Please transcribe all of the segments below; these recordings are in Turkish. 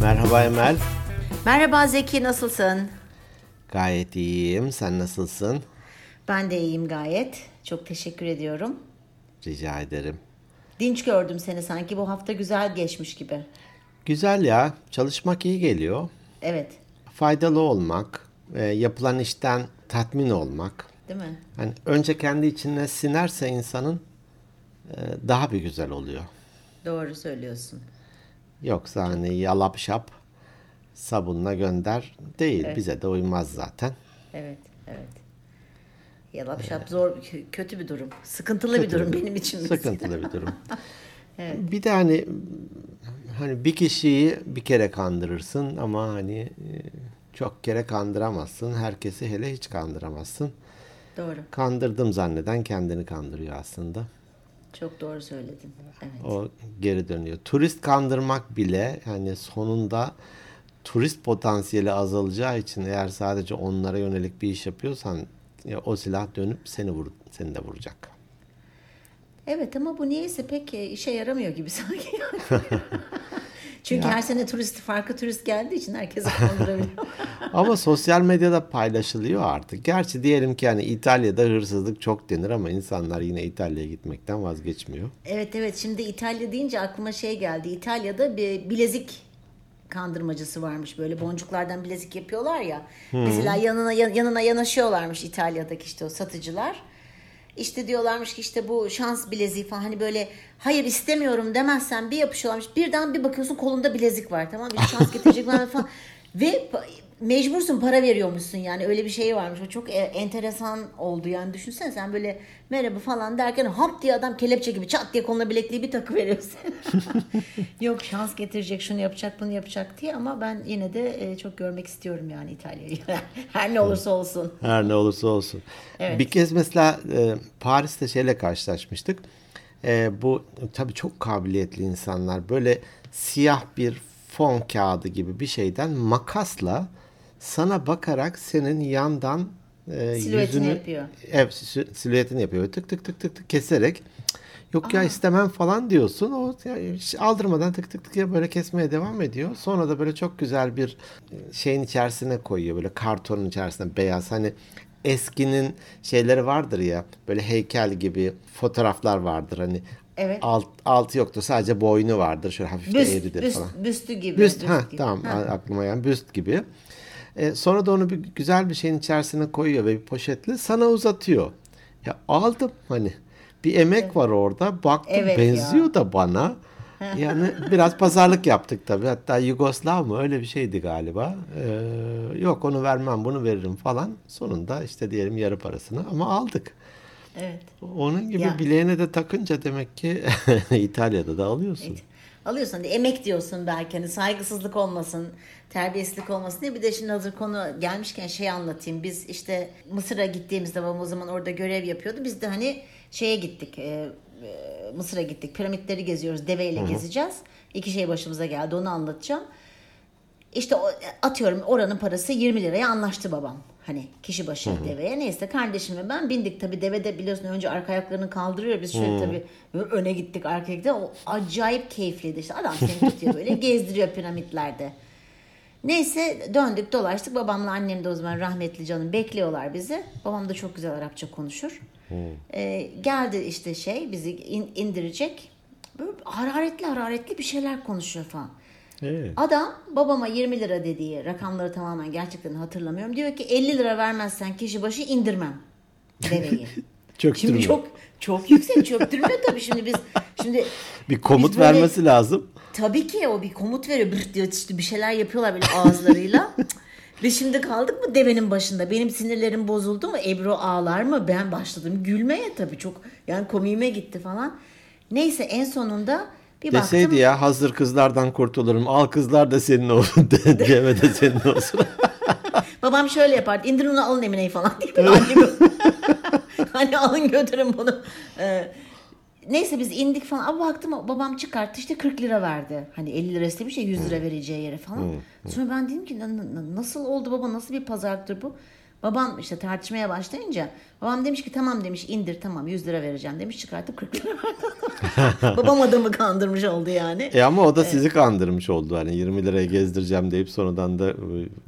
Merhaba Emel. Merhaba Zeki nasılsın? Gayet iyiyim. Sen nasılsın? Ben de iyiyim gayet. Çok teşekkür ediyorum. Rica ederim. Dinç gördüm seni sanki bu hafta güzel geçmiş gibi. Güzel ya. Çalışmak iyi geliyor. Evet. Faydalı olmak, e, yapılan işten tatmin olmak. Değil mi? Hani önce kendi içine sinerse insanın e, daha bir güzel oluyor. Doğru söylüyorsun. Yoksa hani yalap şap sabunla gönder değil. Bize de uymaz zaten. Evet, evet. Yalap şap zor, kö- kötü bir durum. Sıkıntılı bir durum benim için. mesela. Sıkıntılı bir durum. Bir de hani hani bir kişiyi bir kere kandırırsın ama hani e, çok kere kandıramazsın. Herkesi hele hiç kandıramazsın. Doğru. Kandırdım zanneden kendini kandırıyor aslında. Çok doğru söyledin. Evet. O geri dönüyor. Turist kandırmak bile yani sonunda turist potansiyeli azalacağı için eğer sadece onlara yönelik bir iş yapıyorsan ya o silah dönüp seni vur seni de vuracak. Evet ama bu niyeyse pek işe yaramıyor gibi sanki. Çünkü her sene turist farklı turist geldiği için herkes kandırabiliyor. Ama sosyal medyada paylaşılıyor artık. Gerçi diyelim ki hani İtalya'da hırsızlık çok denir ama insanlar yine İtalya'ya gitmekten vazgeçmiyor. Evet evet şimdi İtalya deyince aklıma şey geldi. İtalya'da bir bilezik kandırmacısı varmış böyle boncuklardan bilezik yapıyorlar ya. Mesela yanına yan- yanına yanaşıyorlarmış İtalya'daki işte o satıcılar. İşte diyorlarmış ki işte bu şans bileziği falan hani böyle hayır istemiyorum demezsen bir yapışıyorlarmış. Birden bir bakıyorsun kolunda bilezik var tamam? Bir şans getirecek falan falan. Ve mecbursun para veriyormuşsun yani öyle bir şey varmış. O çok e, enteresan oldu yani düşünsene sen böyle merhaba falan derken hop diye adam kelepçe gibi çat diye koluna bilekliği bir takı veriyor sana. Yok şans getirecek şunu yapacak bunu yapacak diye ama ben yine de e, çok görmek istiyorum yani İtalya'yı. Her ne olursa olsun. Her ne olursa olsun. Evet. Bir kez mesela e, Paris'te şeyle karşılaşmıştık. E, bu tabii çok kabiliyetli insanlar böyle siyah bir fon kağıdı gibi bir şeyden makasla sana bakarak senin yandan e, Silüetini yapıyor. Evet sil- silüetini yapıyor. Tık tık tık tık tık keserek yok ya istemem falan diyorsun. O ya, hiç aldırmadan tık tık tık ya böyle kesmeye devam ediyor. Sonra da böyle çok güzel bir e, şeyin içerisine koyuyor. Böyle kartonun içerisine beyaz hani eskinin şeyleri vardır ya böyle heykel gibi fotoğraflar vardır hani Evet. alt altı yoktur sadece boynu vardır şöyle hafif de Büst, eğridir büst, falan. büstü gibi. Büst, büst ha gibi. tamam Ha. aklıma yani büst gibi. E, sonra da onu bir güzel bir şeyin içerisine koyuyor ve bir poşetle sana uzatıyor. Ya aldım hani bir emek var orada. Baktım Evet benziyor da bana. Yani biraz pazarlık yaptık tabii. Hatta Yugoslav mı öyle bir şeydi galiba. Ee, yok onu vermem bunu veririm falan. Sonunda işte diyelim yarı parasını ama aldık. Evet. Onun gibi Ya. bileğine de takınca demek ki İtalya'da da alıyorsun. Alıyorsun hani emek diyorsun belki hani saygısızlık olmasın, terbiyesizlik olmasın diye. Bir de şimdi hazır konu gelmişken şey anlatayım. Biz işte Mısır'a gittiğimizde babam o zaman orada görev yapıyordu. Biz de hani şeye gittik. e, e, Mısır'a gittik. Piramitleri geziyoruz. Deveyle gezeceğiz. İki şey başımıza geldi. Onu anlatacağım. İşte atıyorum oranın parası 20 liraya anlaştı babam. Hani kişi başı deveye. Neyse kardeşimle ben bindik tabii devede biliyorsun önce arka ayaklarını kaldırıyor. Biz şöyle tabii böyle öne gittik arkaya gittik. O acayip keyifliydi işte. Adam seni tutuyor böyle gezdiriyor piramitlerde. Neyse döndük dolaştık. Babamla annem de o zaman rahmetli canım bekliyorlar bizi. Babam da çok güzel Arapça konuşur. Ee, geldi işte şey bizi in- indirecek. Böyle hararetli hararetli bir şeyler konuşuyor falan. Evet. Adam babama 20 lira dediği rakamları tamamen gerçekten hatırlamıyorum. Diyor ki 50 lira vermezsen kişi başı indirmem deveyi. Çöktürmüyor. Şimdi çok çok yüksek çöktürmüyor tabii şimdi biz şimdi Bir komut böyle- vermesi lazım. Tabii ki o bir komut veriyor. Bırt diyor işte bir şeyler yapıyorlar böyle ağızlarıyla. Ve şimdi kaldık mı devenin başında? Benim sinirlerim bozuldu mu? Ebru ağlar mı? Ben başladım gülmeye tabii çok yani komiğime gitti falan. Neyse en sonunda bir Deseydi baktım. ya hazır kızlardan kurtulurum. Al kızlar da senin olsun. De, deme de senin olsun. Babam şöyle yapardı. İndirin onu alın Emine'yi falan diye. hani alın götürün bunu. Ee, neyse biz indik falan. Ama baktım babam çıkarttı işte 40 lira verdi. Hani 50 lira istemiş ya 100 lira vereceği yere falan. Sonra ben dedim ki "Na- na- nasıl oldu baba nasıl bir pazarlıktır bu? Babam işte tartışmaya başlayınca babam demiş ki tamam demiş indir tamam 100 lira vereceğim demiş çıkartıp 40 lira babam adamı kandırmış oldu yani. E ama o da sizi kandırmış oldu. Hani 20 liraya gezdireceğim deyip sonradan da e,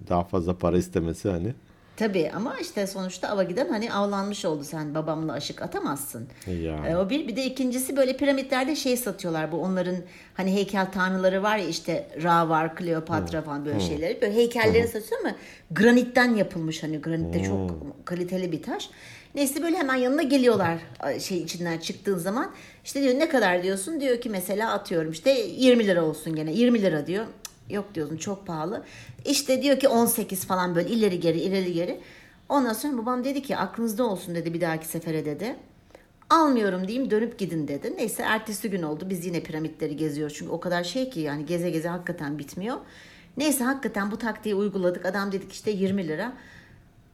daha fazla para istemesi hani. Tabii ama işte sonuçta ava giden hani avlanmış oldu sen babamla aşık atamazsın. Ya. E, o bir bir de ikincisi böyle piramitlerde şey satıyorlar bu onların hani heykel tanrıları var ya işte Ra var, Kleopatra falan böyle şeyleri. Böyle heykelleri satıyor ama granitten yapılmış hani granitte çok kaliteli bir taş. Neyse böyle hemen yanına geliyorlar şey içinden çıktığın zaman. İşte diyor ne kadar diyorsun? Diyor ki mesela atıyorum işte 20 lira olsun gene. 20 lira diyor. Yok diyorsun çok pahalı. İşte diyor ki 18 falan böyle ileri geri ileri geri. Ondan sonra babam dedi ki aklınızda olsun dedi bir dahaki sefere dedi. Almıyorum diyeyim dönüp gidin dedi. Neyse ertesi gün oldu biz yine piramitleri geziyoruz. Çünkü o kadar şey ki yani geze geze hakikaten bitmiyor. Neyse hakikaten bu taktiği uyguladık. Adam dedik işte 20 lira.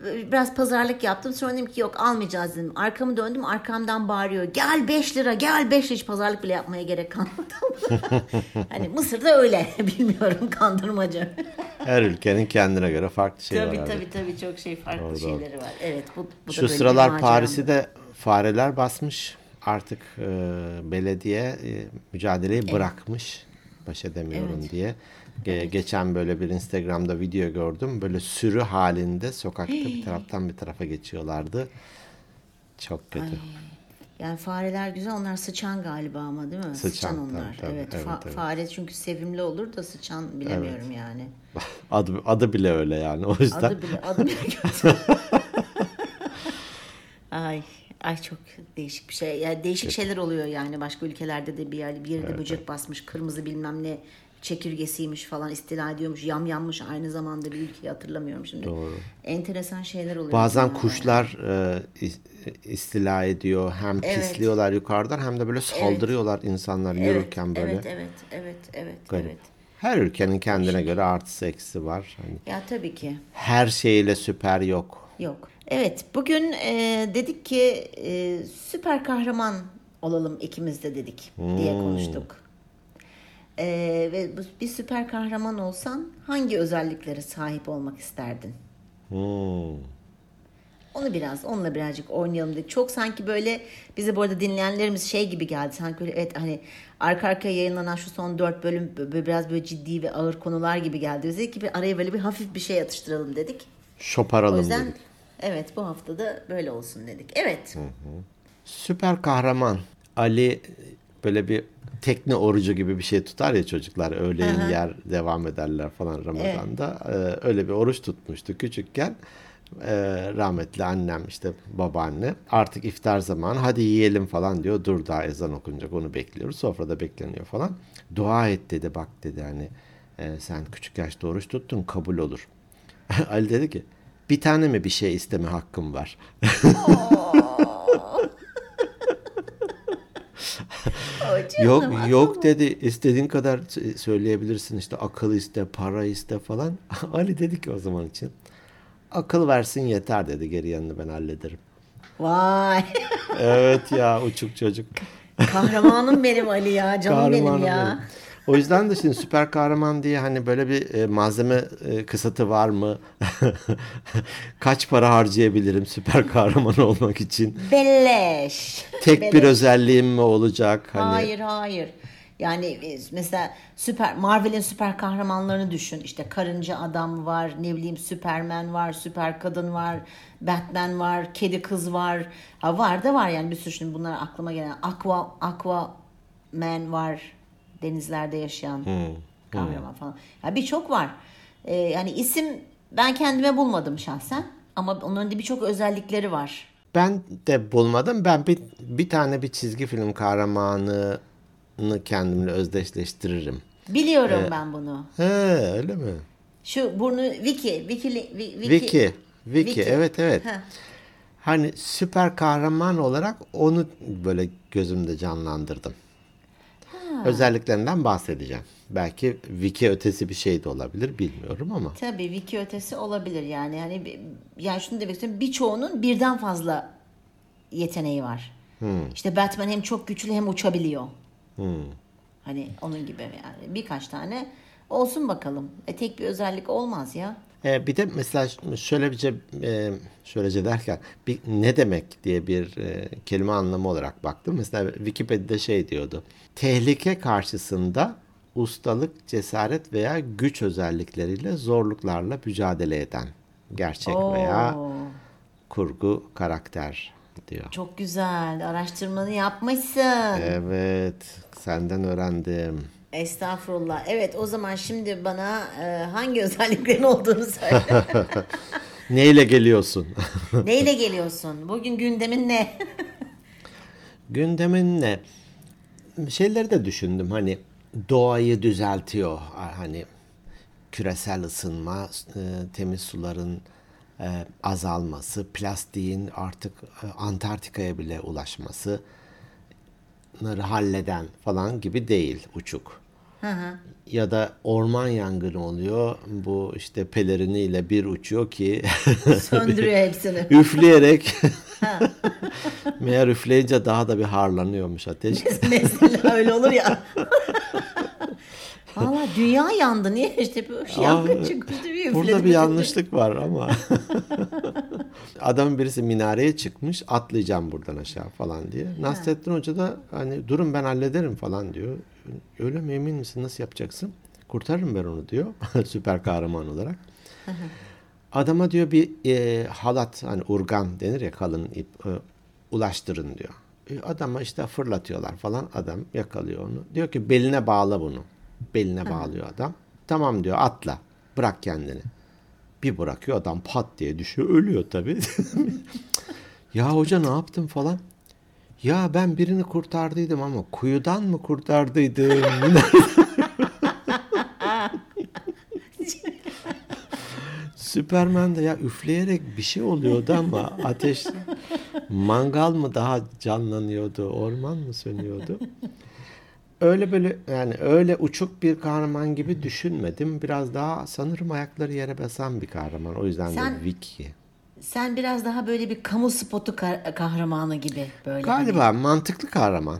Biraz pazarlık yaptım. Sonra dedim ki yok almayacağız dedim. Arkamı döndüm arkamdan bağırıyor. Gel 5 lira gel 5 lira. Hiç pazarlık bile yapmaya gerek kalmadı. hani Mısır'da öyle. Bilmiyorum kandırmacı. Her ülkenin kendine göre farklı şeyler tabii var. tabii tabii çok şey farklı doğru. şeyleri var. Evet bu, bu da Şu bir sıralar. Paris'i de fareler basmış. Artık e, belediye e, mücadeleyi bırakmış. Baş edemiyorum Evet. diye. Ge- Geçen böyle bir Instagram'da video gördüm. Böyle sürü halinde sokakta bir taraftan bir tarafa geçiyorlardı. Çok kötü. Ay, Yani fareler güzel onlar sıçan galiba ama değil mi? Sıçan, tabii, onlar. tabii, evet. evet, fa- evet. Fare çünkü sevimli olur da sıçan bilemiyorum yani. Adı, adı bile öyle yani. O yüzden Adı bile adı bile kötü. ay ay çok değişik bir şey. Yani değişik şeyler oluyor yani başka ülkelerde de bir yer bir yerde böcek basmış, kırmızı bilmem ne çekirgesiymiş falan istila ediyormuş, yam yanmış aynı zamanda bir ülkeyi hatırlamıyorum şimdi. Doğru. Enteresan şeyler oluyor. bazen kuşlar e, is- istila ediyor. Hem Evet. pisliyorlar yukarıdan hem de böyle saldırıyorlar insanlar Evet, yürürken böyle. Evet, evet, evet, evet, Garip. evet. Her ülkenin kendine göre artısı eksi var. Hani Ya tabii ki. her şeyle süper yok. Yok. Evet bugün e, dedik ki e, süper kahraman olalım ikimiz de dedik diye konuştuk. E, ve bir süper kahraman olsan hangi özelliklere sahip olmak isterdin? Hmm. Onu biraz, onunla birazcık oynayalım dedik. Çok sanki böyle bize bu arada dinleyenlerimiz şey gibi geldi. Sanki böyle evet hani arka arkaya yayınlanan şu son dört bölüm böyle biraz böyle ciddi ve ağır konular gibi geldi. Dedik ki bir araya böyle bir hafif bir şey atıştıralım dedik. O Şoparalım yüzden dedik. evet bu hafta da böyle olsun dedik. Evet. Süper kahraman. Ali böyle bir tekne orucu gibi bir şey tutar ya çocuklar. Öğleyin yer devam ederler falan Ramazan'da. Ee, öyle bir oruç tutmuştu küçükken. Ee, rahmetli annem işte babaanne artık iftar zamanı hadi yiyelim falan diyor. Dur daha ezan okunacak onu bekliyoruz. Sofrada bekleniyor falan. Dua et dedi bak dedi hani e, sen küçük yaşta oruç tuttun kabul olur. Ali dedi ki bir tane mi bir şey isteme hakkım var? Yok yok dedi istediğin kadar söyleyebilirsin işte akıl iste para iste falan. Ali dedi ki o zaman için akıl versin yeter dedi geri yanını ben hallederim. Vay. Evet ya uçuk çocuk. Kahramanım benim Ali ya. Canım benim ya. benim. O yüzden de şimdi süper kahraman diye hani böyle bir e, malzeme e, kısıtı var mı? Kaç para harcayabilirim süper kahraman olmak için? Beleş. Tek Beleş. bir özelliğim mi olacak? Hani Hayır hayır. Yani e, mesela süper Marvel'in süper kahramanlarını düşün. İşte karınca adam var, ne bileyim Superman var, süper kadın var, Batman var, kedi kız var. Ha var da var yani bir sürü şimdi bunlar aklıma gelen Aqua Aqua Man var. Denizlerde yaşayan kahraman falan. Ya birçok var. Ee, yani isim ben kendime bulmadım şahsen ama onların da birçok özellikleri var. Ben de bulmadım. Ben bir, bir tane bir çizgi film kahramanını kendimle özdeşleştiririm. Biliyorum ben bunu. He öyle mi? Şu burnu Vicky, Vicky, Vicky, Vicky. Vicky, evet evet. Ha. Hani süper kahraman olarak onu böyle gözümde canlandırdım. Özelliklerinden bahsedeceğim. Belki Vicky ötesi bir şey de olabilir bilmiyorum ama. Tabii Vicky ötesi olabilir yani. Hani yani şunu demek istiyorum. Birçoğunun birden fazla yeteneği var. İşte Batman hem çok güçlü hem uçabiliyor. Hani onun gibi yani birkaç tane olsun bakalım. E tek bir özellik olmaz ya. E, bir de mesela şöylece e, şöylece derken bir, ne demek diye bir e, kelime anlamı olarak baktım. Mesela Wikipedia'da şey diyordu. Tehlike karşısında ustalık, cesaret veya güç özellikleriyle zorluklarla mücadele eden gerçek Oo, veya kurgu karakter diyor. Çok güzel. Araştırmanı yapmışsın. Evet, senden öğrendim. Estağfurullah. Evet o zaman şimdi bana e, hangi özelliklerin olduğunu söyle. Neyle geliyorsun? Neyle geliyorsun? Bugün gündemin ne? Gündemin ne? Şeyleri de düşündüm hani doğayı düzeltiyor. Hani küresel ısınma, e, temiz suların e, azalması, plastiğin artık e, Antarktika'ya bile ulaşması halleden falan gibi değil uçuk. Ya da orman yangını oluyor. Bu işte peleriniyle bir uçuyor ki Söndürüyor hepsini. üfleyerek meğer üfleyince daha da bir harlanıyormuş ateş. Mesela öyle olur ya. Valla dünya yandı. Niye işte bir şey yangın çıkmıştı bir. Burada bir yanlışlık var ama. Adamın birisi minareye çıkmış atlayacağım buradan aşağı falan diye. Nasrettin Hoca da hani durun ben hallederim falan diyor. Öyle mi emin misin nasıl yapacaksın? Kurtarırım ben onu diyor. Süper kahraman olarak. Adama diyor bir e, halat hani urgan denir ya kalın ip e, ulaştırın diyor. E, adama işte fırlatıyorlar falan adam yakalıyor onu. Diyor ki beline bağla bunu. Beline bağlıyor adam. Tamam diyor atla. Bırak kendini. Bir bırakıyor adam pat diye düşüyor. Ölüyor tabii. ya hoca ne yaptın falan. Ya ben birini kurtardıydım ama kuyudan mı kurtardıydım? Süperman de ya üfleyerek bir şey oluyordu ama ateş mangal mı daha canlanıyordu, orman mı sönüyordu? Öyle böyle yani öyle uçuk bir kahraman gibi düşünmedim. Biraz daha sanırım ayakları yere basan bir kahraman. O yüzden Sen- de Vicky. Sen biraz daha böyle bir kamu spotu ka- kahramanı gibi böyle. Galiba mantıklı kahraman.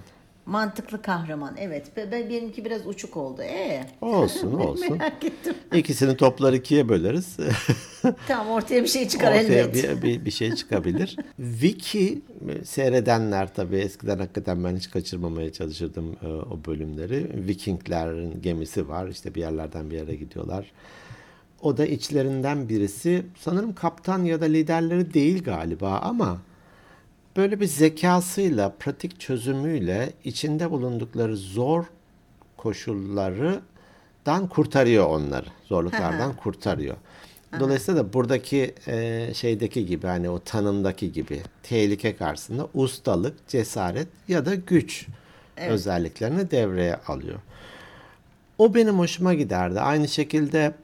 Mantıklı kahraman. Evet. Be- be- benimki biraz uçuk oldu. Ee, Olsun olsun. merak ettim. İkisini toplar ikiye böleriz. Tamam ortaya bir şey çıkar Ortaya elbet. bir, bir, bir şey çıkabilir. Wiki seyredenler tabii eskiden hakikaten ben hiç kaçırmamaya çalışırdım e, o bölümleri. Vikinglerin gemisi var işte bir yerlerden bir yere gidiyorlar. O da içlerinden birisi sanırım kaptan ya da liderleri değil galiba ama böyle bir zekasıyla, pratik çözümüyle içinde bulundukları zor koşullardan kurtarıyor onları. Zorluklardan kurtarıyor. Dolayısıyla da buradaki e, şeydeki gibi hani o tanımdaki gibi tehlike karşısında ustalık, cesaret ya da güç özelliklerini devreye alıyor. O benim hoşuma giderdi. Aynı şekilde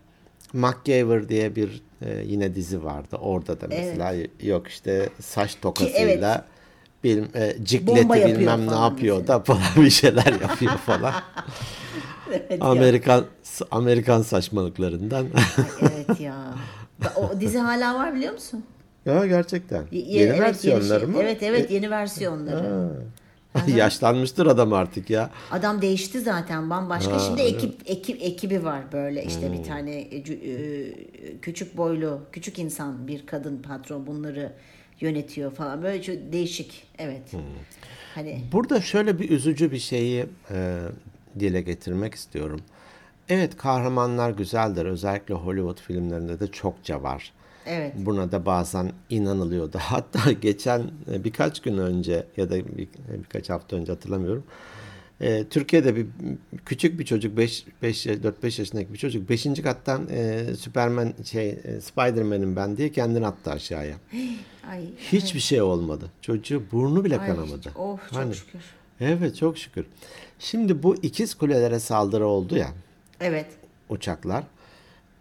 MacGyver diye bir e, yine dizi vardı. Orada da mesela yok işte saç tokasıyla bil, e, cikleti bilmem ne yapıyor da falan bir şeyler yapıyor falan. Evet ya. Amerikan Amerikan saçmalıklarından. Evet ya. O dizi hala var biliyor musun? ya gerçekten. Y- Yeni evet, versiyonları şey- mı? Evet evet yeni versiyonları. Yaşlanmıştır adam artık ya. Adam değişti zaten bambaşka. Ha, Şimdi ekip ekip ekibi var böyle işte bir tane e, e, küçük boylu, küçük insan bir kadın patron bunları yönetiyor falan. Böyle çok değişik. Evet. Hani Burada şöyle bir üzücü bir şeyi e, dile getirmek istiyorum. Evet kahramanlar güzeldir. Özellikle Hollywood filmlerinde de çokça var. Evet. Buna da bazen inanılıyordu. Hatta geçen e, birkaç gün önce ya da bir, birkaç hafta önce hatırlamıyorum. E, Türkiye'de bir küçük bir çocuk 5 5 4 5 yaşındaki bir çocuk 5. kattan e, Superman şey e, Spider-Man'im ben diye kendini attı aşağıya. Ay. Hiçbir şey olmadı. Çocuğu burnu bile Ay, kanamadı. Oh çok Hani- şükür. Evet çok şükür. Şimdi bu ikiz kulelere saldırı oldu ya Evet. uçaklar.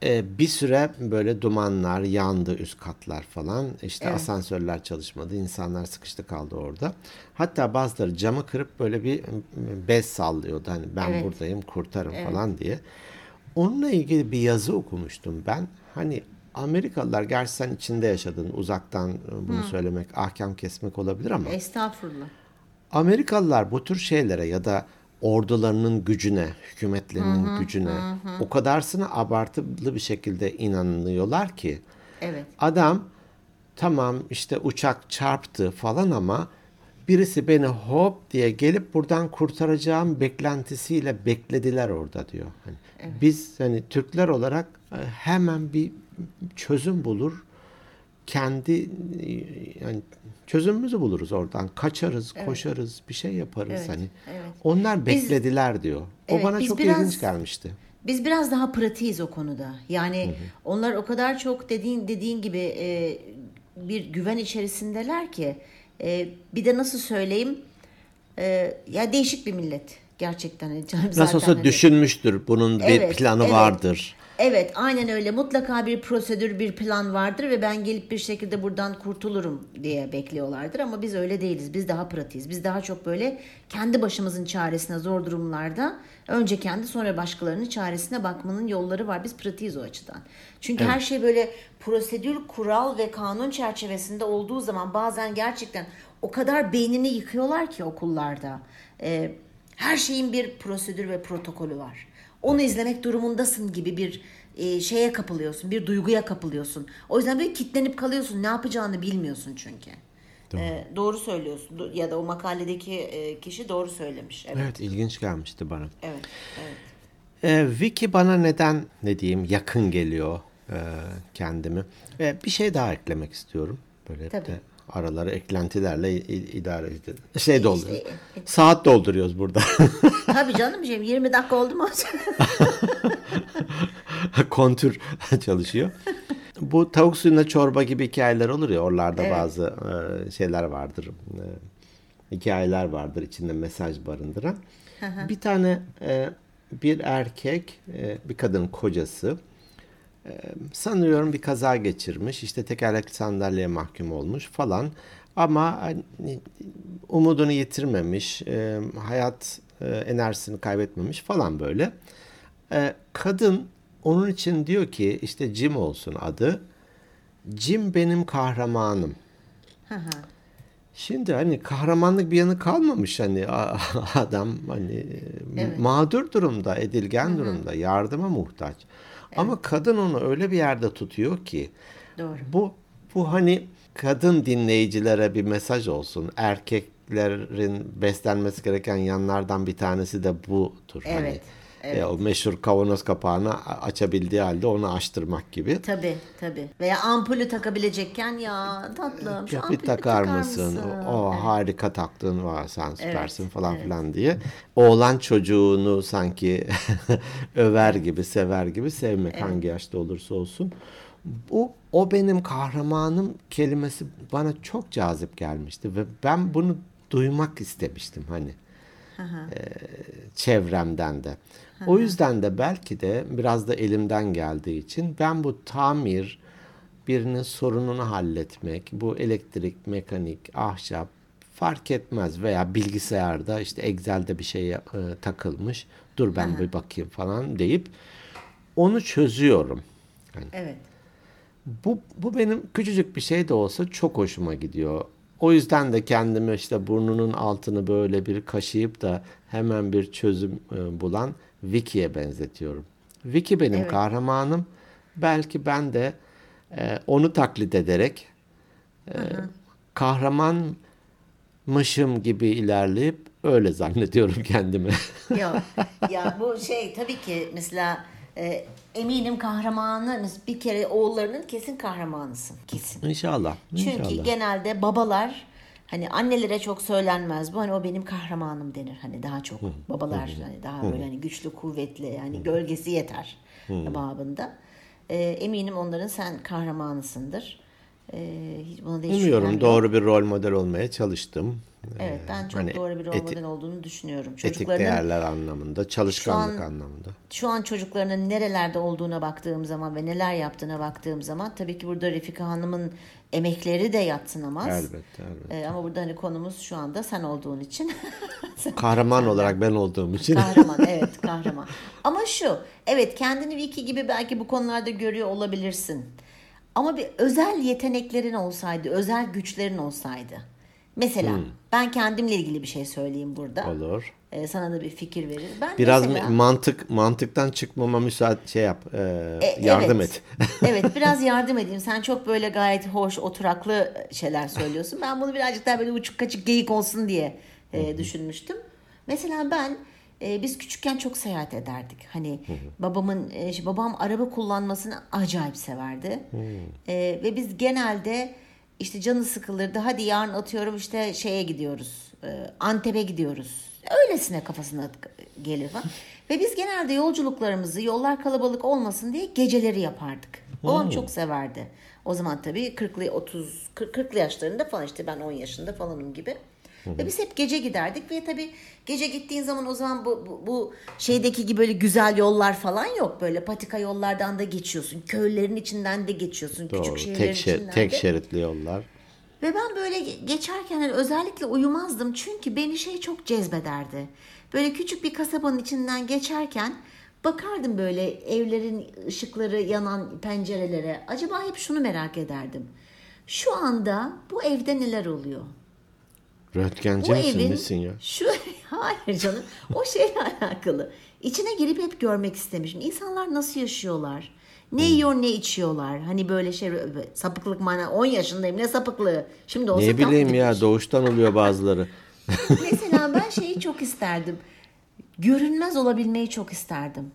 Ee, bir süre böyle dumanlar yandı üst katlar falan. İşte Evet. asansörler çalışmadı. insanlar sıkıştı kaldı orada. Hatta bazıları camı kırıp böyle bir bez sallıyordu. Hani ben Evet. buradayım kurtarın falan diye. Onunla ilgili bir yazı okumuştum ben. Hani Amerikalılar gerçi sen içinde yaşadın uzaktan e, bunu söylemek ahkam kesmek olabilir ama Estağfurullah. Amerikalılar bu tür şeylere ya da ordularının gücüne, hükümetlerinin gücüne o kadarsına abartılı bir şekilde inanıyorlar ki Evet. adam tamam işte uçak çarptı falan ama birisi beni hop diye gelip buradan kurtaracağım beklentisiyle beklediler orada diyor. Hani Biz hani Türkler olarak e, hemen bir çözüm bulur. Kendi yani çözümümüzü buluruz oradan. Kaçarız, koşarız, bir şey yaparız Evet, hani. evet. Onlar beklediler diyor. O Evet, bana biz çok biraz- ilginç gelmişti. Biz biraz daha pratiğiz o konuda. Yani onlar o kadar çok dediğin dediğin gibi e, bir güven içerisindeler ki e, bir de nasıl söyleyeyim e, ya değişik bir millet gerçekten. Canım Nasıl olsa hani- düşünmüştür. Bunun bir Evet, planı evet. vardır. Evet aynen öyle. Mutlaka bir prosedür bir plan vardır ve ben gelip bir şekilde buradan kurtulurum diye bekliyorlardır. Ama biz öyle değiliz. Biz daha pratiyiz biz daha çok böyle kendi başımızın çaresine zor durumlarda önce kendi sonra başkalarının çaresine bakmanın yolları var. Biz pratiyiz o açıdan. Çünkü her şey böyle prosedür kural ve kanun çerçevesinde olduğu zaman bazen gerçekten o kadar beynini yıkıyorlar ki okullarda. Ee, her şeyin bir prosedür ve protokolü var onu izlemek durumundasın gibi bir e, şeye kapılıyorsun, bir duyguya kapılıyorsun. O yüzden böyle kitlenip kalıyorsun. Ne yapacağını bilmiyorsun çünkü. Doğru, doğru söylüyorsun. Ya da o makaledeki e, kişi doğru söylemiş. Evet, Evet ilginç gelmişti bana. evet, evet. Ee, Wiki bana neden ne diyeyim yakın geliyor e, kendimi. Ve bir şey daha eklemek istiyorum. Böyle Tabii. de araları eklentilerle idare edin. Şey dolduruyor. işte, Saat dolduruyoruz burada. Tabii canım şey 20 dakika oldu mu? Kontür çalışıyor. Bu tavuk suyunda çorba gibi hikayeler olur ya. Oralarda Evet. bazı e, şeyler vardır. E, hikayeler vardır içinde mesaj barındıran. bir tane e, bir erkek, bir kadın kocası sanıyorum bir kaza geçirmiş. İşte tekerlekli sandalyeye mahkum olmuş falan. Ama hani, umudunu yitirmemiş, e, hayat e, enerjisini kaybetmemiş falan böyle. E, kadın onun için diyor ki işte Jim olsun adı. Jim benim kahramanım. Şimdi hani kahramanlık bir yanı kalmamış hani adam hani Evet. mağdur durumda, edilgen durumda, yardıma muhtaç. Ama kadın onu öyle bir yerde tutuyor ki Doğru. bu bu hani kadın dinleyicilere bir mesaj olsun. Erkeklerin beslenmesi gereken yanlardan bir tanesi de budur. Evet, Hani, evet. e, o meşhur kavanoz kapağını açabildiği halde onu açtırmak gibi. Tabii tabii. Veya ampulü takabilecekken ya tatlım şu ampulü takar takar mısın? O Evet. harika taktığın var sen süpersin falan evet. filan diye. Oğlan çocuğunu sanki över gibi, sever gibi sevmek hangi yaşta olursa olsun. Bu o benim kahramanım kelimesi bana çok cazip gelmişti ve ben bunu duymak istemiştim hani e, çevremden de. O yüzden de belki de biraz da elimden geldiği için ben bu tamir birinin sorununu halletmek, bu elektrik, mekanik, ahşap fark etmez veya bilgisayarda işte Excel'de bir şey e, takılmış. Dur ben bir bakayım falan deyip onu çözüyorum. Evet. Bu, bu benim küçücük bir şey de olsa çok hoşuma gidiyor. O yüzden de kendimi işte burnunun altını böyle bir kaşıyıp da hemen bir çözüm e, bulan Vicky'ye benzetiyorum. Vicky benim Evet. kahramanım. Belki ben de e, onu taklit ederek e, kahramanmışım gibi ilerleyip öyle zannediyorum kendimi. Yok. ya bu şey tabii ki mesela e, eminim kahramanı mes- bir kere oğullarının kesin kahramanısın. Kesin. İnşallah. Çünkü inşallah. genelde babalar hani annelere çok söylenmez bu hani o benim kahramanım denir hani daha çok babalar hani daha böyle hani güçlü kuvvetli yani gölgesi yeter babında. E, eminim onların sen kahramanısındır. E, hiç buna da hiç şüphem Umuyorum yok. doğru bir rol model olmaya çalıştım. Evet ben çok Hani doğru bir rol model olduğunu düşünüyorum. Etik değerler anlamında, çalışkanlık Şu an- anlamında. şu an çocuklarının nerelerde olduğuna baktığım zaman ve neler yaptığına baktığım zaman tabii ki burada Refika Hanım'ın emekleri de yatsınamaz. Elbette, elbette. Ee, ama burada hani konumuz şu anda sen olduğun için. Kahraman olarak ben olduğum için. kahraman evet kahraman. Ama şu evet kendini Vicky gibi belki bu konularda görüyor olabilirsin. Ama bir özel yeteneklerin olsaydı, özel güçlerin olsaydı. Mesela ben kendimle ilgili bir şey söyleyeyim burada. Olur. Ee, sana da bir fikir verir. Ben Biraz mesela, mantık mantıktan çıkmama müsaade şey yap. e, E, yardım evet. et. evet biraz yardım edeyim. Sen çok böyle gayet hoş, oturaklı şeyler söylüyorsun. Ben bunu birazcık daha böyle uçuk kaçık geyik olsun diye e, düşünmüştüm. Mesela ben e, biz küçükken çok seyahat ederdik. Hani babamın e, babam araba kullanmasını acayip severdi. E, ve biz genelde işte canı sıkılırdı. Hadi yarın atıyorum işte şeye gidiyoruz. e, Antep'e gidiyoruz. Öylesine kafasına gelir falan. Ve biz genelde yolculuklarımızı yollar kalabalık olmasın diye geceleri yapardık. Babam çok severdi. O zaman tabii 40'lı 30 40 40'lı yaşlarında falan işte ben 10 yaşında falanım gibi. Ve biz hep gece giderdik ve tabii gece gittiğin zaman o zaman bu, bu, bu şeydeki gibi böyle güzel yollar falan yok. Böyle patika yollardan da geçiyorsun. Köylerin içinden de geçiyorsun. Doğru. Küçük şehirlerin Tek, şer- içinden tek de. şeritli yollar. Ve ben böyle ge- geçerken hani özellikle uyumazdım çünkü beni şey çok cezbederdi. Böyle küçük bir kasabanın içinden geçerken bakardım böyle evlerin ışıkları yanan pencerelere. Acaba hep şunu merak ederdim. Şu anda bu evde neler oluyor? Röntgenci Bu misin evin nesin ya? şu hayır canım o şeyle alakalı. İçine girip hep görmek istemişim. İnsanlar nasıl yaşıyorlar? Ne Hmm. yiyor ne içiyorlar? Hani böyle şey sapıklık mana 10 yaşındayım ne sapıklığı. Şimdi olsa Ne bileyim ya doğuştan oluyor bazıları. Mesela ben şeyi çok isterdim. Görünmez olabilmeyi çok isterdim.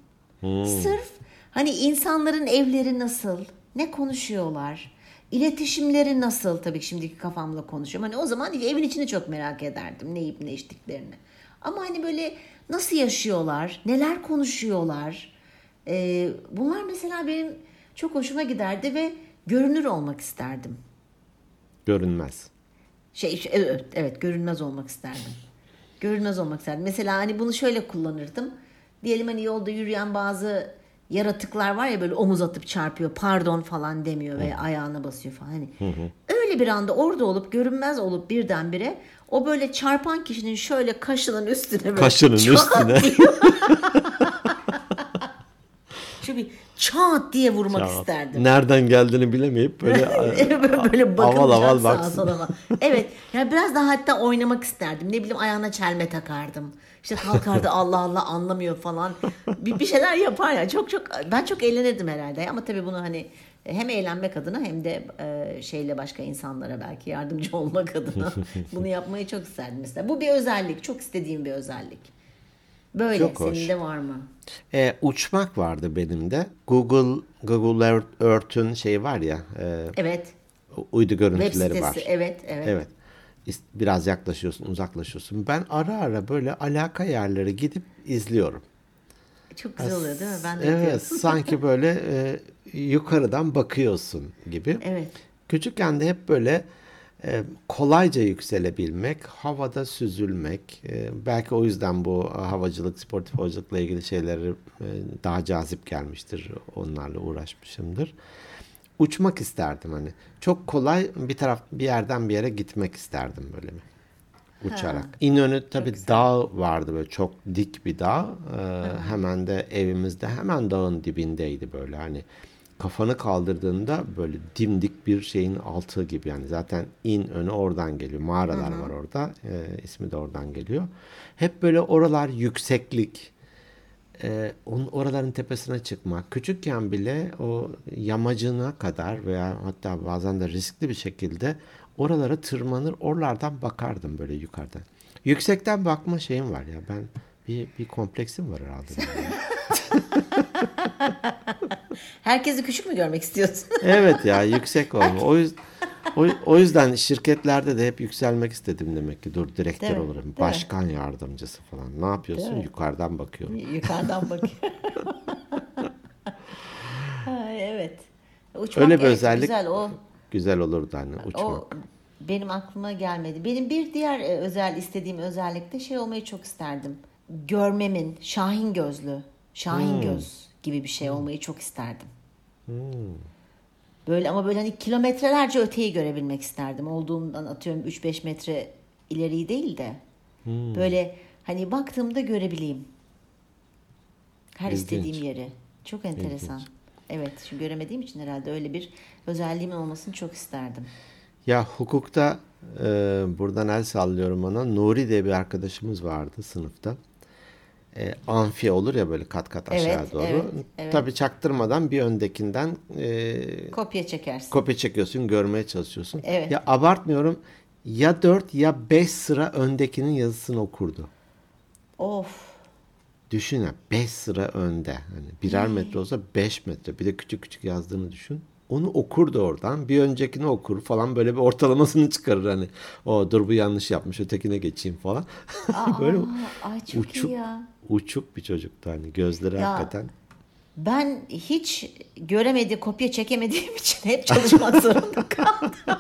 Sırf hani insanların evleri nasıl, ne konuşuyorlar, iletişimleri nasıl tabii ki şimdiki kafamla konuşuyorum. Hani o zaman evin içini çok merak ederdim ne yiyip ne içtiklerini. Ama hani böyle nasıl yaşıyorlar, neler konuşuyorlar. Ee, bunlar mesela benim çok hoşuma giderdi ve görünür olmak isterdim. Görünmez. Şey, şey, evet, evet görünmez olmak isterdim. Görünmez olmak isterdim. Mesela hani bunu şöyle kullanırdım. Diyelim hani yolda yürüyen bazı yaratıklar var ya böyle omuz atıp çarpıyor. Pardon falan demiyor ve ayağına basıyor falan. Hani öyle bir anda orada olup görünmez olup birdenbire o böyle çarpan kişinin şöyle kaşının üstüne böyle Kaşının çat üstüne. bir çat diye vurmak isterdim. Nereden geldiğini bilemeyip böyle böyle, aval aval sağa baksın. sola. Evet. Yani biraz daha hatta oynamak isterdim. Ne bileyim ayağına çelme takardım. İşte kalkardı Allah Allah anlamıyor falan. Bir, bir şeyler yapar ya. Çok çok ben çok eğlenirdim herhalde. Ama tabii bunu hani hem eğlenmek adına hem de e, şeyle başka insanlara belki yardımcı olmak adına bunu yapmayı çok isterdim mesela. Bu bir özellik. Çok istediğim bir özellik. Böyle. Çok hoş. Senin de var mı? E, uçmak vardı benim de. Google Google Earth- Earth'ün şeyi var ya. e, Evet. uydu Web görüntüleri sitesi. var. Evet. Evet. Evet. Biraz yaklaşıyorsun, uzaklaşıyorsun. Ben ara ara böyle alaka yerlere gidip izliyorum. Çok güzel oluyor değil mi? Ben de Evet, sanki böyle e, yukarıdan bakıyorsun gibi. Evet. Küçükken de hep böyle e, kolayca yükselebilmek, havada süzülmek. e, belki o yüzden bu havacılık, sportif havacılıkla ilgili şeyleri e, daha cazip gelmiştir. Onlarla uğraşmışımdır. Uçmak isterdim hani. Çok kolay bir taraf bir yerden bir yere gitmek isterdim böyle mi? Uçarak. İnönü tabii dağ vardı böyle çok dik bir dağ. Ee, hemen de evimizde hemen dağın dibindeydi böyle hani kafanı kaldırdığında böyle dimdik bir şeyin altı gibi yani zaten in önü oradan geliyor. Mağaralar var orada. Ee, ismi de oradan geliyor. Hep böyle oralar yükseklik. Ee, onun oraların tepesine çıkmak. Küçükken bile o yamacına kadar veya hatta bazen de riskli bir şekilde oralara tırmanır, oralardan bakardım böyle yukarıdan. Yüksekten bakma şeyim var ya ben bir, bir kompleksim var herhalde. Herkesi küçük mü görmek istiyorsun? evet ya yüksek olma. O, yüz- o, o yüzden şirketlerde de hep yükselmek istedim demek ki. Dur direktör Değil mi? olurum. Değil mi? Başkan yardımcısı falan. Ne yapıyorsun? Değil mi? Yukarıdan bakıyorum. Yukarıdan bakıyor. Ay, evet. Uçmak Öyle bir evet, özellik Güzel o. güzel olurdu hani uçmak. O benim aklıma gelmedi. Benim bir diğer e, özel istediğim özellik de şey olmayı çok isterdim. Görmemin şahin gözlü, şahin Hmm. göz gibi bir şey olmayı çok isterdim. Böyle ama böyle hani kilometrelerce öteyi görebilmek isterdim. Olduğumdan atıyorum 3-5 metre ileriyi değil de. Hmm. Böyle hani baktığımda görebileyim. Her İlginç. istediğim yeri. Çok enteresan. Evet, şimdi göremediğim için herhalde öyle bir özelliğimin olmasını çok isterdim. Ya hukukta Ee, buradan el sallıyorum ona. Nuri diye bir arkadaşımız vardı sınıfta. Ee, amfi olur ya böyle kat kat aşağı Evet, doğru. evet, evet. Tabii çaktırmadan bir öndekinden e, Kopya çekersin. kopya çekiyorsun, görmeye çalışıyorsun. Evet. Ya abartmıyorum. Ya 4 ya 5 sıra öndekinin yazısını okurdu. of. Düşün ya 5 sıra önde. Hani birer metre olsa 5 metre. Bir de küçük küçük yazdığını düşün. Onu okurdu oradan. Bir öncekini okur falan böyle bir ortalamasını çıkarır hani. O dur bu yanlış yapmış ötekine geçeyim falan. böyle Aa, ay çok uçuk, iyi ya. uçuk bir çocuktu hani gözleri Ya, hakikaten. Ben hiç göremedi, kopya çekemediğim için hep çalışmak zorunda kaldım.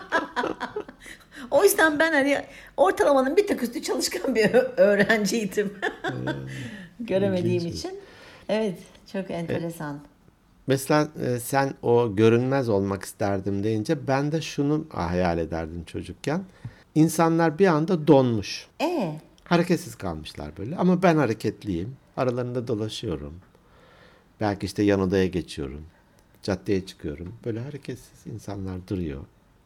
o yüzden ben hani ortalamanın bir tık üstü çalışkan bir öğrenciydim. Göremediğim ilginç. için. Evet, çok enteresan. Mesela e, sen o görünmez olmak isterdim deyince ben de şunu hayal ederdim çocukken. İnsanlar bir anda donmuş. E, Hareketsiz kalmışlar böyle ama ben hareketliyim. Aralarında dolaşıyorum. Belki işte yan odaya geçiyorum. Caddeye çıkıyorum. Böyle hareketsiz insanlar duruyor.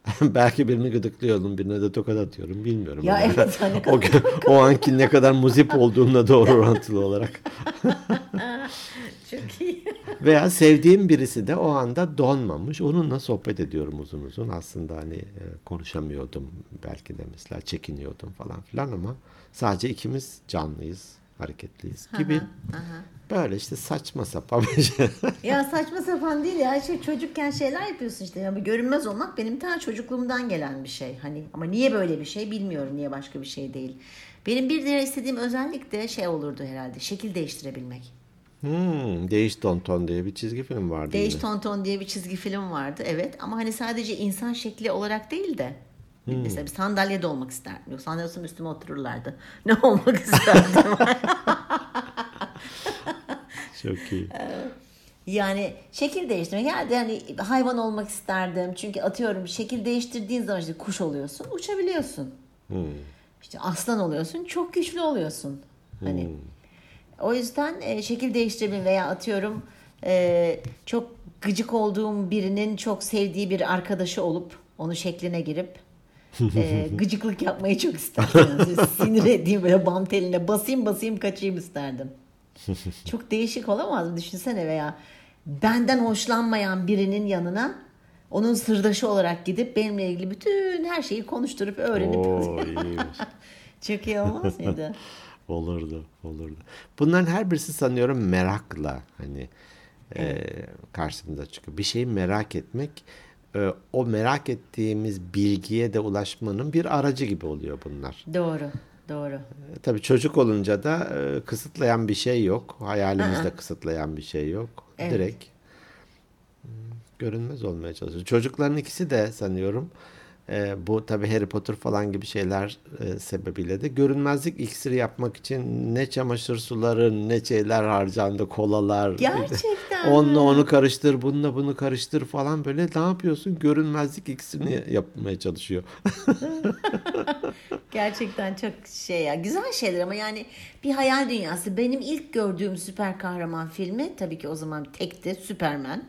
Belki birini gıdıklıyorum, birine de tokat atıyorum. Bilmiyorum. Ya Yani evet, hani o, o anki ne kadar muzip olduğumla doğru orantılı olarak. çok iyi. Veya sevdiğim birisi de o anda donmamış. Onunla sohbet ediyorum uzun uzun. Aslında hani e, konuşamıyordum. Belki de mesela çekiniyordum falan filan ama sadece ikimiz canlıyız, hareketliyiz gibi. Böyle işte saçma sapan bir şey. Ya saçma sapan değil ya. Şey, çocukken şeyler yapıyorsun işte. Yani görünmez olmak benim ta çocukluğumdan gelen bir şey. Hani ama niye böyle bir şey bilmiyorum. Niye başka bir şey değil. Benim bir diğer istediğim özellik de şey olurdu herhalde. Şekil değiştirebilmek. Hmm, Değiş Tonton diye bir çizgi film vardı. Değiş yine. Tonton diye bir çizgi film vardı. Evet ama hani sadece insan şekli olarak değil de mesela bir sandalyede olmak isterdim. Yok sandalyesinin üstüme otururlardı. Ne olmak isterdim? Çok iyi. Yani şekil değiştirmek. Yani hani hayvan olmak isterdim. Çünkü atıyorum şekil değiştirdiğin zaman işte kuş oluyorsun, uçabiliyorsun. İşte aslan oluyorsun, çok güçlü oluyorsun. Hani o yüzden e, şekil değiştirebilirim veya atıyorum e, çok gıcık olduğum birinin çok sevdiği bir arkadaşı olup onun şekline girip e, gıcıklık yapmayı çok isterdim. Sinir edeyim böyle bam teline basayım basayım kaçayım isterdim. Çok değişik olamaz mı? Düşünsene veya benden hoşlanmayan birinin yanına onun sırdaşı olarak gidip benimle ilgili bütün her şeyi konuşturup öğrenip Oo, çok iyi olmaz mıydı? olurdu, olurdu. Bunların her birisi sanıyorum merakla hani e, karşımıza çıkıyor. Bir şeyi merak etmek e, o merak ettiğimiz bilgiye de ulaşmanın bir aracı gibi oluyor bunlar. Doğru, doğru. E, Tabii çocuk olunca da e, kısıtlayan bir şey yok. Hayalimizde kısıtlayan bir şey yok. Evet. Direkt hmm, görünmez olmaya çalışıyor. Çocukların ikisi de sanıyorum e, bu tabii Harry Potter falan gibi şeyler e, sebebiyle de görünmezlik iksiri yapmak için ne çamaşır suları ne şeyler harcandı kolalar. Gerçekten Onunla onu karıştır, bununla bunu karıştır falan böyle ne yapıyorsun? Görünmezlik iksirini yapmaya çalışıyor. Gerçekten çok şey ya güzel şeyler ama yani bir hayal dünyası. Benim ilk gördüğüm süper kahraman filmi tabii ki o zaman tekti Superman.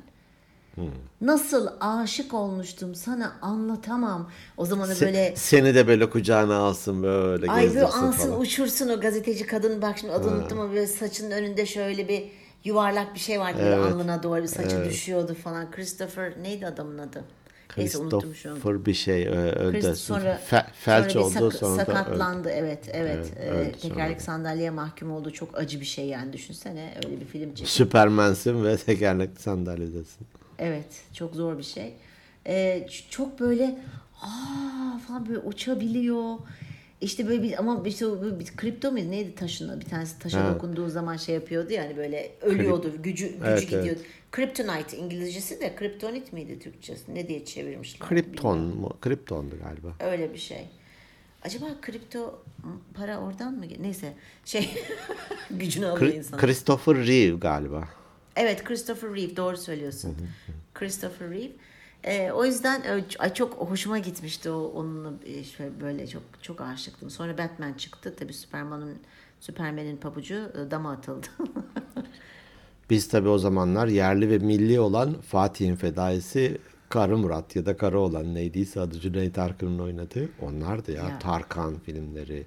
Nasıl aşık olmuştum sana anlatamam. O zaman da Se- böyle Seni de böyle kucağına alsın böyle ay böyle ansın falan. uçursun o gazeteci kadın bak şimdi adını unuttum ama böyle saçının önünde şöyle bir yuvarlak bir şey vardı böyle Evet. alnına doğru bir saçı düşüyordu falan. Christopher neydi adamın adı? Neyse unuttum şu an. Christopher bir şey ö- öldü. Sonra, Fe- felç sonra oldu sak- sonra da öldü. sakatlandı evet evet, Evet, öldü tekerlek sonra. sandalyeye mahkum oldu çok acı bir şey yani düşünsene öyle bir film çekti. Süpermensin ve tekerlekli sandalyedesin. Evet çok zor bir şey. Ee, çok böyle aa falan böyle uçabiliyor. İşte böyle bir ama işte o bir, kripto muydu neydi taşına bir tanesi taşa Ha. dokunduğu zaman şey yapıyordu yani böyle ölüyordu gücü gücü Evet, gidiyordu. evet. Kryptonite İngilizcesi de kriptonit miydi Türkçesi ne diye çevirmişler? Kripton mu? Kriptondu galiba. Öyle bir şey. Acaba kripto para oradan mı? Neyse şey gücünü alıyor Kri- insan. Christopher Reeve galiba. Evet Christopher Reeve doğru söylüyorsun. Christopher Reeve. Ee, o yüzden e, çok hoşuma gitmişti o onunla e, şöyle böyle çok çok aşıktım. Sonra Batman çıktı. Tabii Superman'ın Superman'in pabucu e, dama atıldı. Biz tabii o zamanlar yerli ve milli olan Fatih'in fedaisi Karı Murat ya da Karı olan neydiyse adı Cüneyt Arkın'ın oynadığı. Onlardı ya. Ya. Tarkan filmleri.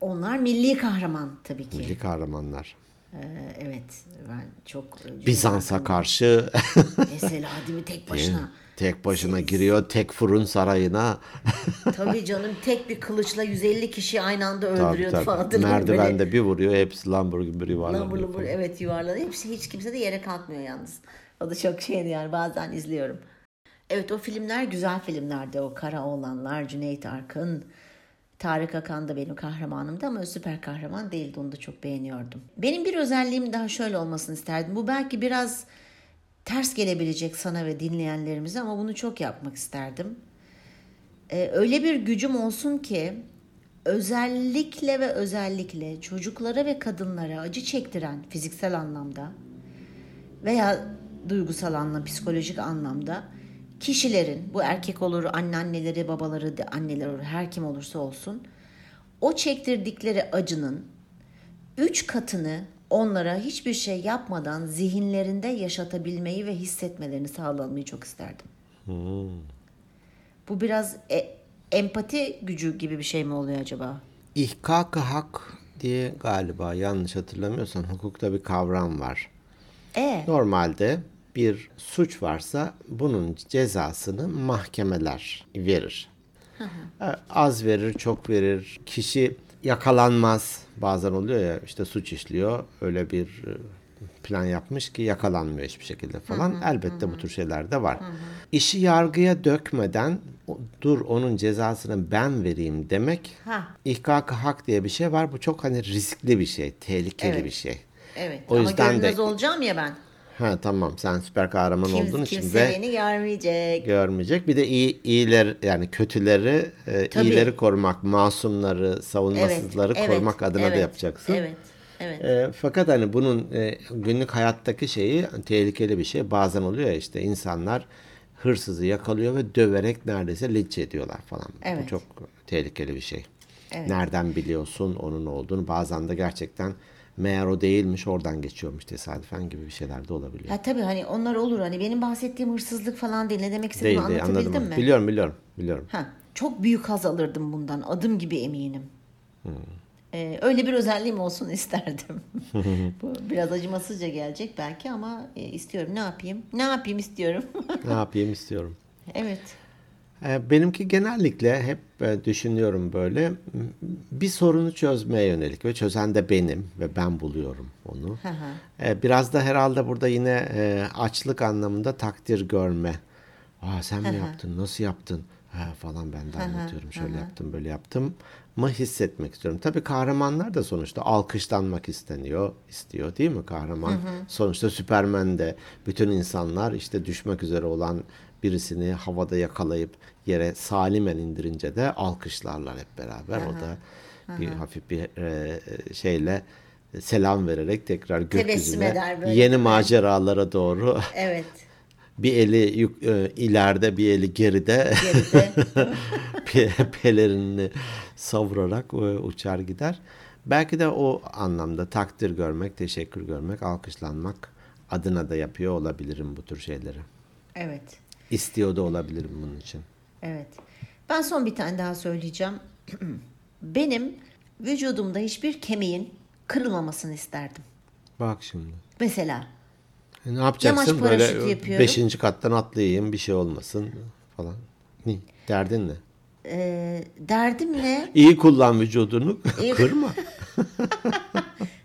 Onlar milli kahraman tabii ki. Milli kahramanlar. Ee, evet ben çok... e, Bizans'a karşı Mesela değil mi tek başına. tek başına giriyor. Tek fırın sarayına. Tabii canım tek bir kılıçla 150 kişi aynı anda Tabii, öldürüyordu tabii. falan. Böyle Merdivende bir vuruyor. Hepsi lambur gibi Lambur yuvarlanıyor. lambur evet yuvarlanıyor. Hepsi hiç kimse de yere kalkmıyor yalnız. O da çok şeydi yani bazen izliyorum. Evet o filmler güzel filmlerdi. O Kara Oğlanlar, Cüneyt Arkın, Tarık Akan da benim kahramanımdı ama süper kahraman değildi. Onu da çok beğeniyordum. Benim bir özelliğim daha şöyle olmasını isterdim. Bu belki biraz ters gelebilecek sana ve dinleyenlerimize ama bunu çok yapmak isterdim. Ee, öyle bir gücüm olsun ki özellikle ve özellikle çocuklara ve kadınlara acı çektiren fiziksel anlamda veya duygusal anlamda, psikolojik anlamda kişilerin, bu erkek olur, anneanneleri, babaları, anneler olur, her kim olursa olsun, o çektirdikleri acının üç katını onlara hiçbir şey yapmadan zihinlerinde yaşatabilmeyi ve hissetmelerini sağlamayı çok isterdim. Bu biraz e- empati gücü gibi bir şey mi oluyor acaba? İhkak-ı hak diye galiba yanlış hatırlamıyorsam hukukta bir kavram var. E Normalde bir suç varsa bunun cezasını mahkemeler verir. E, Az verir, çok verir. Kişi yakalanmaz. Bazen oluyor ya işte suç işliyor. Öyle bir e, plan yapmış ki yakalanmıyor hiçbir şekilde falan. Elbette bu tür şeyler de var. İşi yargıya dökmeden dur onun cezasını ben vereyim demek Ha. ihkak hak diye bir şey var. Bu çok hani riskli bir şey, tehlikeli Evet. bir şey. evet O ama yüzden de- olacağım ya ben. Ha tamam sen süper kahraman olduğun Kim, için kimse ve beni görmeyecek. görmeyecek. Bir de iyi iyiler yani kötüleri, e, Tabii. iyileri korumak, masumları, savunmasızları evet, korumak adına evet, da yapacaksın. Evet. Evet. E, fakat hani bunun e, günlük hayattaki şeyi tehlikeli bir şey. Bazen oluyor ya işte insanlar hırsızı yakalıyor ve döverek neredeyse linç ediyorlar falan. Bu Evet. çok tehlikeli bir şey. Evet. Nereden biliyorsun onun olduğunu? Bazen de gerçekten meğer o değilmiş oradan geçiyormuş tesadüfen gibi bir şeyler de olabiliyor. Ha tabii hani onlar olur hani benim bahsettiğim hırsızlık falan değil. Ne demek istediğimi Değil değil anlatabildim anladım. mi? Biliyorum biliyorum biliyorum. Ha, çok büyük haz alırdım bundan. Adım gibi eminim. Hmm. Ee, öyle bir özelliğim olsun isterdim. Bu biraz acımasızca gelecek belki ama e, istiyorum. Ne yapayım? Ne yapayım istiyorum. ne yapayım istiyorum. evet. Ee, Benimki genellikle hep e, düşünüyorum böyle bir sorunu çözmeye yönelik ve çözen de benim ve ben buluyorum onu. Hı hı. Ee, Biraz da herhalde burada yine e, açlık anlamında takdir görme. Aa sen mi yaptın? Nasıl yaptın? Ha, falan ben de anlatıyorum. Şöyle yaptım, böyle yaptım mı hissetmek istiyorum. Tabii kahramanlar da sonuçta alkışlanmak isteniyor, istiyor değil mi kahraman? Sonuçta Süpermen de bütün insanlar işte düşmek üzere olan birisini havada yakalayıp yere salimen indirince de alkışlarlar hep beraber. O da bir hafif bir e, şeyle selam vererek tekrar gökyüzüne eder böyle. yeni maceralara doğru Evet. bir eli yuk- e, ileride bir eli geride Geride. pe- pelerinini savurarak e, uçar gider. Belki de o anlamda takdir görmek, teşekkür görmek, alkışlanmak adına da yapıyor olabilirim bu tür şeyleri. evet. İstiyor da olabilirim bunun için. Evet. Ben son bir tane daha söyleyeceğim. Benim vücudumda hiçbir kemiğin kırılmamasını isterdim. Bak şimdi. Mesela E, ne yapacaksın? Yamaç Böyle yapıyorum. beşinci kattan atlayayım bir şey olmasın falan. Ne? Derdin ne? e, derdim ne? İyi kullan vücudunu, İyi- kırma.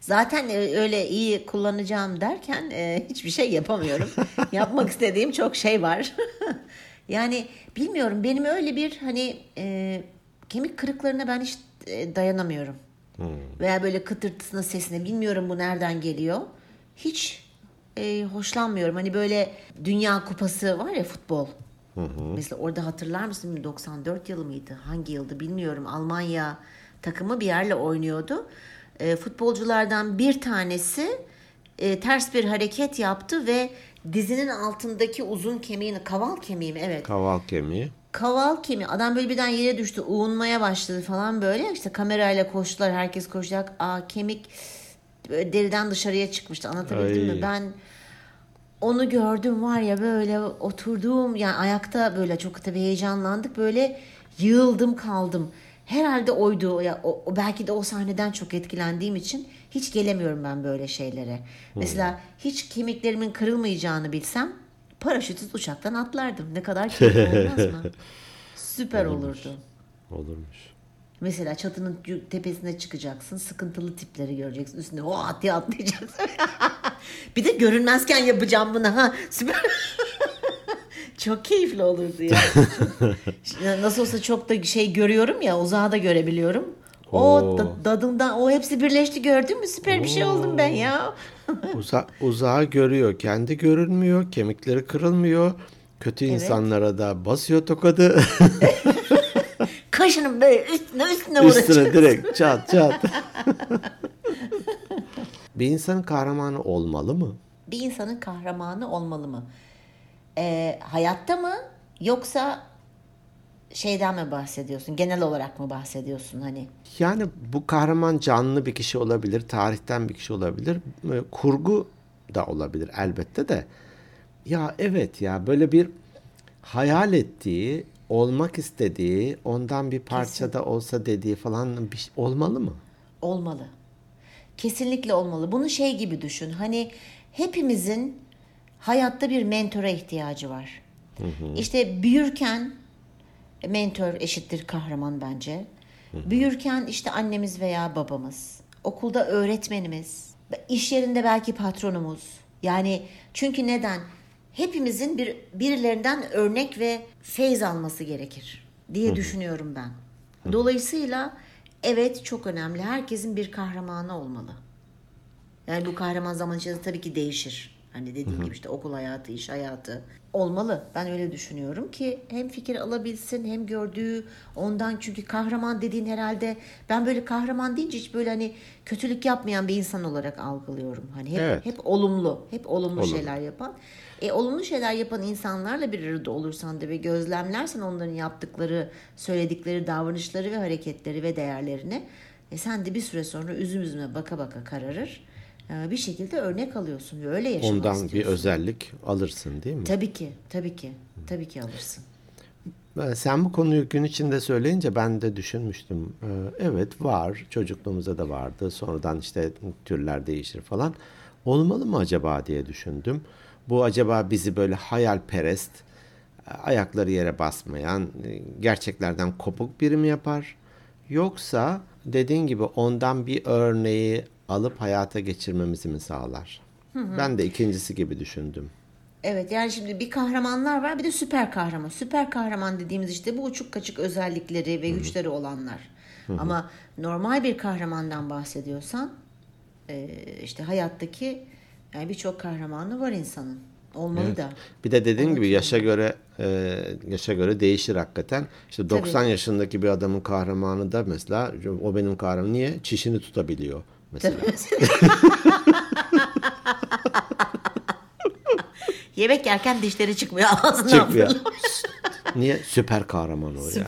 Zaten e, öyle iyi kullanacağım derken e, hiçbir şey yapamıyorum. Yapmak istediğim çok şey var. yani bilmiyorum benim öyle bir hani e, kemik kırıklarına ben hiç e, dayanamıyorum. Veya böyle kıtırtısına sesine bilmiyorum bu nereden geliyor. Hiç e, hoşlanmıyorum. Hani böyle Dünya Kupası var ya futbol. Mesela orada hatırlar mısın 94 yılı mıydı? Hangi yıldı bilmiyorum. Almanya takımı bir yerle oynuyordu. E, futbolculardan bir tanesi e, ters bir hareket yaptı ve dizinin altındaki uzun kemiğini, kaval kemiği mi? Evet. Kaval kemiği. Kaval kemiği. Adam böyle birden yere düştü. Uğunmaya başladı falan böyle. İşte kamerayla koştular. Herkes koşacak. Aa kemik böyle deriden dışarıya çıkmıştı. Anlatabildim Ay. mi? Ben onu gördüm var ya böyle oturduğum yani ayakta böyle çok tabii heyecanlandık böyle yığıldım kaldım. Herhalde oydu ya o, belki de o sahneden çok etkilendiğim için hiç gelemiyorum ben böyle şeylere. Mesela hiç kemiklerimin kırılmayacağını bilsem paraşütsüz uçaktan atlardım. Ne kadar keyifli olmaz mı? Süper olurdu. Olurmuş. Mesela çatının tepesine çıkacaksın. Sıkıntılı tipleri göreceksin. Üstüne o diye atlayacaksın. bir de görünmezken yapacağım bunu ha. Süper. çok keyifli olurdu ya. Nasıl olsa çok da şey görüyorum ya. Uzağa da görebiliyorum. O Oo. da- dadından o hepsi birleşti gördün mü? Süper bir şey oldum ben ya. Uza, uzağı görüyor. Kendi görünmüyor. Kemikleri kırılmıyor. Kötü insanlara da basıyor tokadı. Kaşının böyle üstüne üstüne vuracak. Üstüne direkt çat çat. bir insanın kahramanı olmalı mı? bir insanın kahramanı olmalı mı? Ee, hayatta mı yoksa şeyden mi bahsediyorsun? Genel olarak mı bahsediyorsun hani? Yani bu kahraman canlı bir kişi olabilir, tarihten bir kişi olabilir, e, kurgu da olabilir elbette de. Ya evet ya böyle bir hayal ettiği, olmak istediği, ondan bir parça da olsa dediği falan bir olmalı mı? Olmalı. Kesinlikle olmalı. Bunu şey gibi düşün. Hani hepimizin hayatta bir mentora ihtiyacı var. İşte büyürken mentor eşittir kahraman bence. Büyürken işte annemiz veya babamız, okulda öğretmenimiz, iş yerinde belki patronumuz. Yani çünkü neden? Hepimizin bir birilerinden örnek ve feyz alması gerekir diye düşünüyorum ben. Dolayısıyla evet çok önemli. Herkesin bir kahramanı olmalı. Yani bu kahraman zaman içinde tabii ki değişir. Hani dediğim gibi işte okul hayatı, iş hayatı olmalı. Ben öyle düşünüyorum ki hem fikir alabilsin hem gördüğü ondan çünkü kahraman dediğin herhalde ben böyle kahraman deyince hiç böyle hani kötülük yapmayan bir insan olarak algılıyorum. Hani hep Evet. hep olumlu, hep olumlu Olumlu. şeyler yapan. E, olumlu şeyler yapan insanlarla bir arada olursan da ve gözlemlersen onların yaptıkları, söyledikleri davranışları ve hareketleri ve değerlerini e, sen de bir süre sonra üzüm üzüme baka baka kararır. E, bir şekilde örnek alıyorsun ve öyle yaşamak Ondan bir istiyorsun. özellik alırsın değil mi? Tabii ki, tabii ki, tabii ki alırsın. Sen bu konuyu gün içinde söyleyince ben de düşünmüştüm. Ee, Evet var. Çocukluğumuzda da vardı. Sonradan işte türler değişir falan. Olmalı mı acaba diye düşündüm. Bu acaba bizi böyle hayalperest, ayakları yere basmayan, gerçeklerden kopuk biri mi yapar? Yoksa dediğin gibi ondan bir örneği alıp hayata geçirmemizi mi sağlar? Ben de ikincisi gibi düşündüm. Evet yani şimdi bir kahramanlar var bir de süper kahraman. Süper kahraman dediğimiz işte bu uçuk kaçık özellikleri ve güçleri olanlar. Ama normal bir kahramandan bahsediyorsan e, işte hayattaki yani birçok kahramanı var insanın. Olmalı da. Bir de dediğim gibi yaşa göre e, yaşa göre değişir hakikaten. İşte 90 yaşındaki bir adamın kahramanı da mesela o benim kahramanım niye? Çişini tutabiliyor mesela. Yemek yerken dişleri çıkmıyor ağzından Çıkmıyor. niye? Süper kahraman o ya.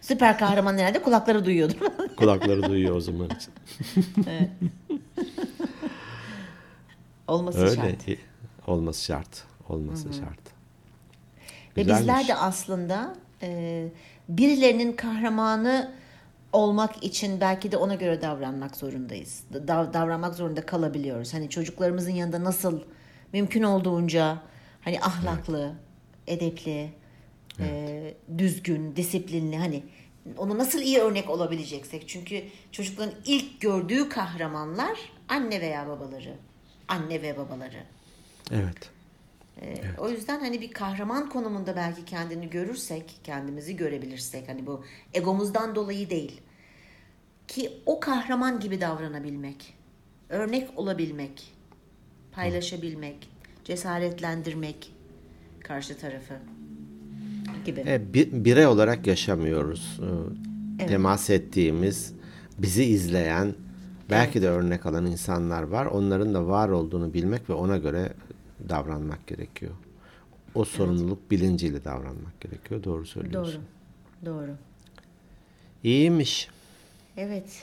Süper kahraman herhalde kulakları duyuyordur. Kulakları duyuyor o zaman için. Olması Öyle şart. olması şart. Olması şart. Ve Güzelmiş. bizler de aslında e, birilerinin kahramanı olmak için belki de ona göre davranmak zorundayız. Da- davranmak zorunda kalabiliyoruz. Hani çocuklarımızın yanında nasıl mümkün olduğunca hani ahlaklı, edepli, e, düzgün, disiplinli hani ona nasıl iyi örnek olabileceksek. Çünkü çocukların ilk gördüğü kahramanlar anne veya babaları. Anne ve babaları. Evet. Ee, O yüzden hani bir kahraman konumunda belki kendini görürsek, kendimizi görebilirsek hani bu egomuzdan dolayı değil. Ki o kahraman gibi davranabilmek, örnek olabilmek, paylaşabilmek, cesaretlendirmek karşı tarafı gibi. E, bi- birey olarak yaşamıyoruz. E, Temas ettiğimiz, bizi izleyen, belki de örnek alan insanlar var. Onların da var olduğunu bilmek ve ona göre davranmak gerekiyor. O sorumluluk bilinciyle davranmak gerekiyor. Doğru Doğru. söylüyorsun. Doğru. İyiymiş. Evet.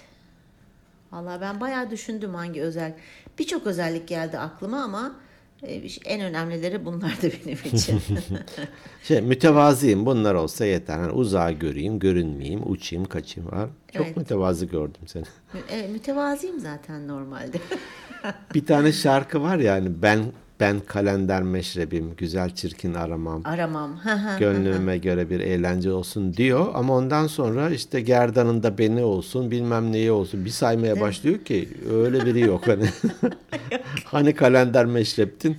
Vallahi ben bayağı düşündüm hangi özel. Birçok özellik geldi aklıma ama e, en önemlileri bunlar da benim için. Şey mütevazıyım bunlar olsa yeter. Hani uzağa göreyim, görünmeyeyim, uçayım, kaçayım var. Çok Evet. mütevazı gördüm seni. evet, mütevazıyım zaten normalde. Bir tane şarkı var ya hani ben ben kalender meşrebim, güzel çirkin aramam. Aramam. Gönlüme göre bir eğlence olsun diyor ama ondan sonra işte gerdanında beni olsun bilmem neyi olsun bir saymaya başlıyor ki öyle biri yok hani. hani kalender meşreptin.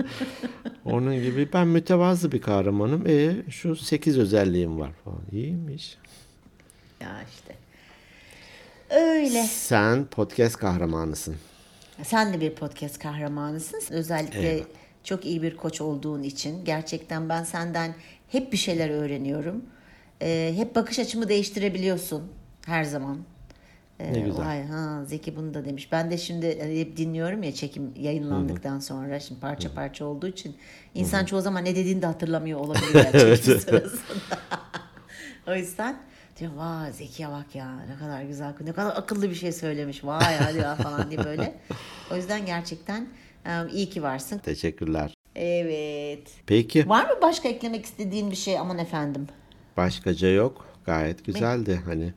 Onun gibi ben mütevazı bir kahramanım. E şu sekiz özelliğim var falan. İyiymiş. ya işte. Öyle. Sen podcast kahramanısın. Sen de bir podcast kahramanısın. Özellikle Eyvallah. çok iyi bir koç olduğun için. Gerçekten ben senden hep bir şeyler öğreniyorum. Ee, hep bakış açımı değiştirebiliyorsun her zaman. Ee, Ne güzel. Vay, ha, Zeki bunu da demiş. Ben de şimdi hani hep dinliyorum ya çekim yayınlandıktan sonra. Şimdi parça parça olduğu için. insan çoğu zaman ne dediğini de hatırlamıyor olabilir. Sırasında. o yüzden diyor vay Zeki'ye bak ya ne kadar güzel ne kadar akıllı bir şey söylemiş vay hadi ya falan diye böyle. O yüzden gerçekten iyi ki varsın. Teşekkürler. Evet. Peki Var mı başka eklemek istediğin bir şey aman efendim? başkaca yok. Gayet güzeldi. Hani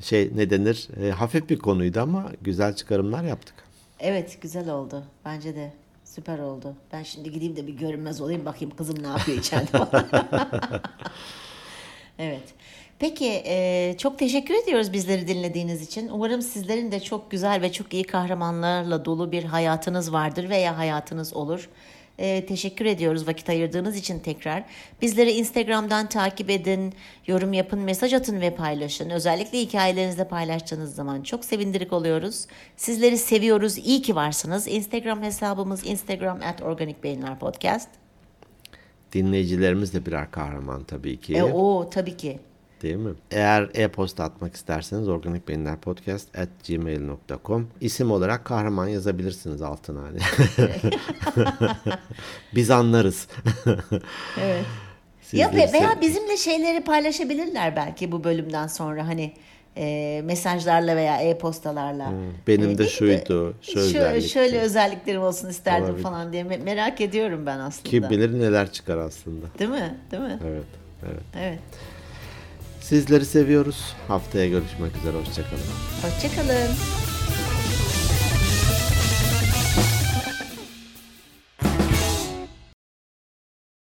şey ne denir? E, hafif bir konuydu ama güzel çıkarımlar yaptık. Evet güzel oldu. Bence de süper oldu. Ben şimdi gideyim de bir görünmez olayım bakayım kızım ne yapıyor içeride. evet. Peki e, çok teşekkür ediyoruz bizleri dinlediğiniz için. Umarım sizlerin de çok güzel ve çok iyi kahramanlarla dolu bir hayatınız vardır veya hayatınız olur. E, teşekkür ediyoruz vakit ayırdığınız için tekrar. Bizleri Instagram'dan takip edin, yorum yapın, mesaj atın ve paylaşın. Özellikle hikayelerinizde paylaştığınız zaman çok sevindirik oluyoruz. Sizleri seviyoruz, iyi ki varsınız. Instagram hesabımız Instagram at Organik Beyinler Podcast. Dinleyicilerimiz de birer kahraman tabii ki. E, o tabii ki. Değil mi? Eğer e-posta atmak isterseniz organikbeyinlerpodcast at gmail.com isim olarak kahraman yazabilirsiniz altına hani. Biz anlarız. Evet. Sizleri Ya ve- veya sev- bizimle şeyleri paylaşabilirler belki bu bölümden sonra hani e, mesajlarla veya e-postalarla. benim E, de şuydu, şu özellikti. şöyle özelliklerim olsun isterdim Olabilir. falan diye Me- merak ediyorum ben aslında. Kim bilir neler çıkar aslında. Değil mi? Değil mi? Evet, evet. Evet. Sizleri seviyoruz. Haftaya görüşmek üzere. Hoşçakalın. Hoşçakalın.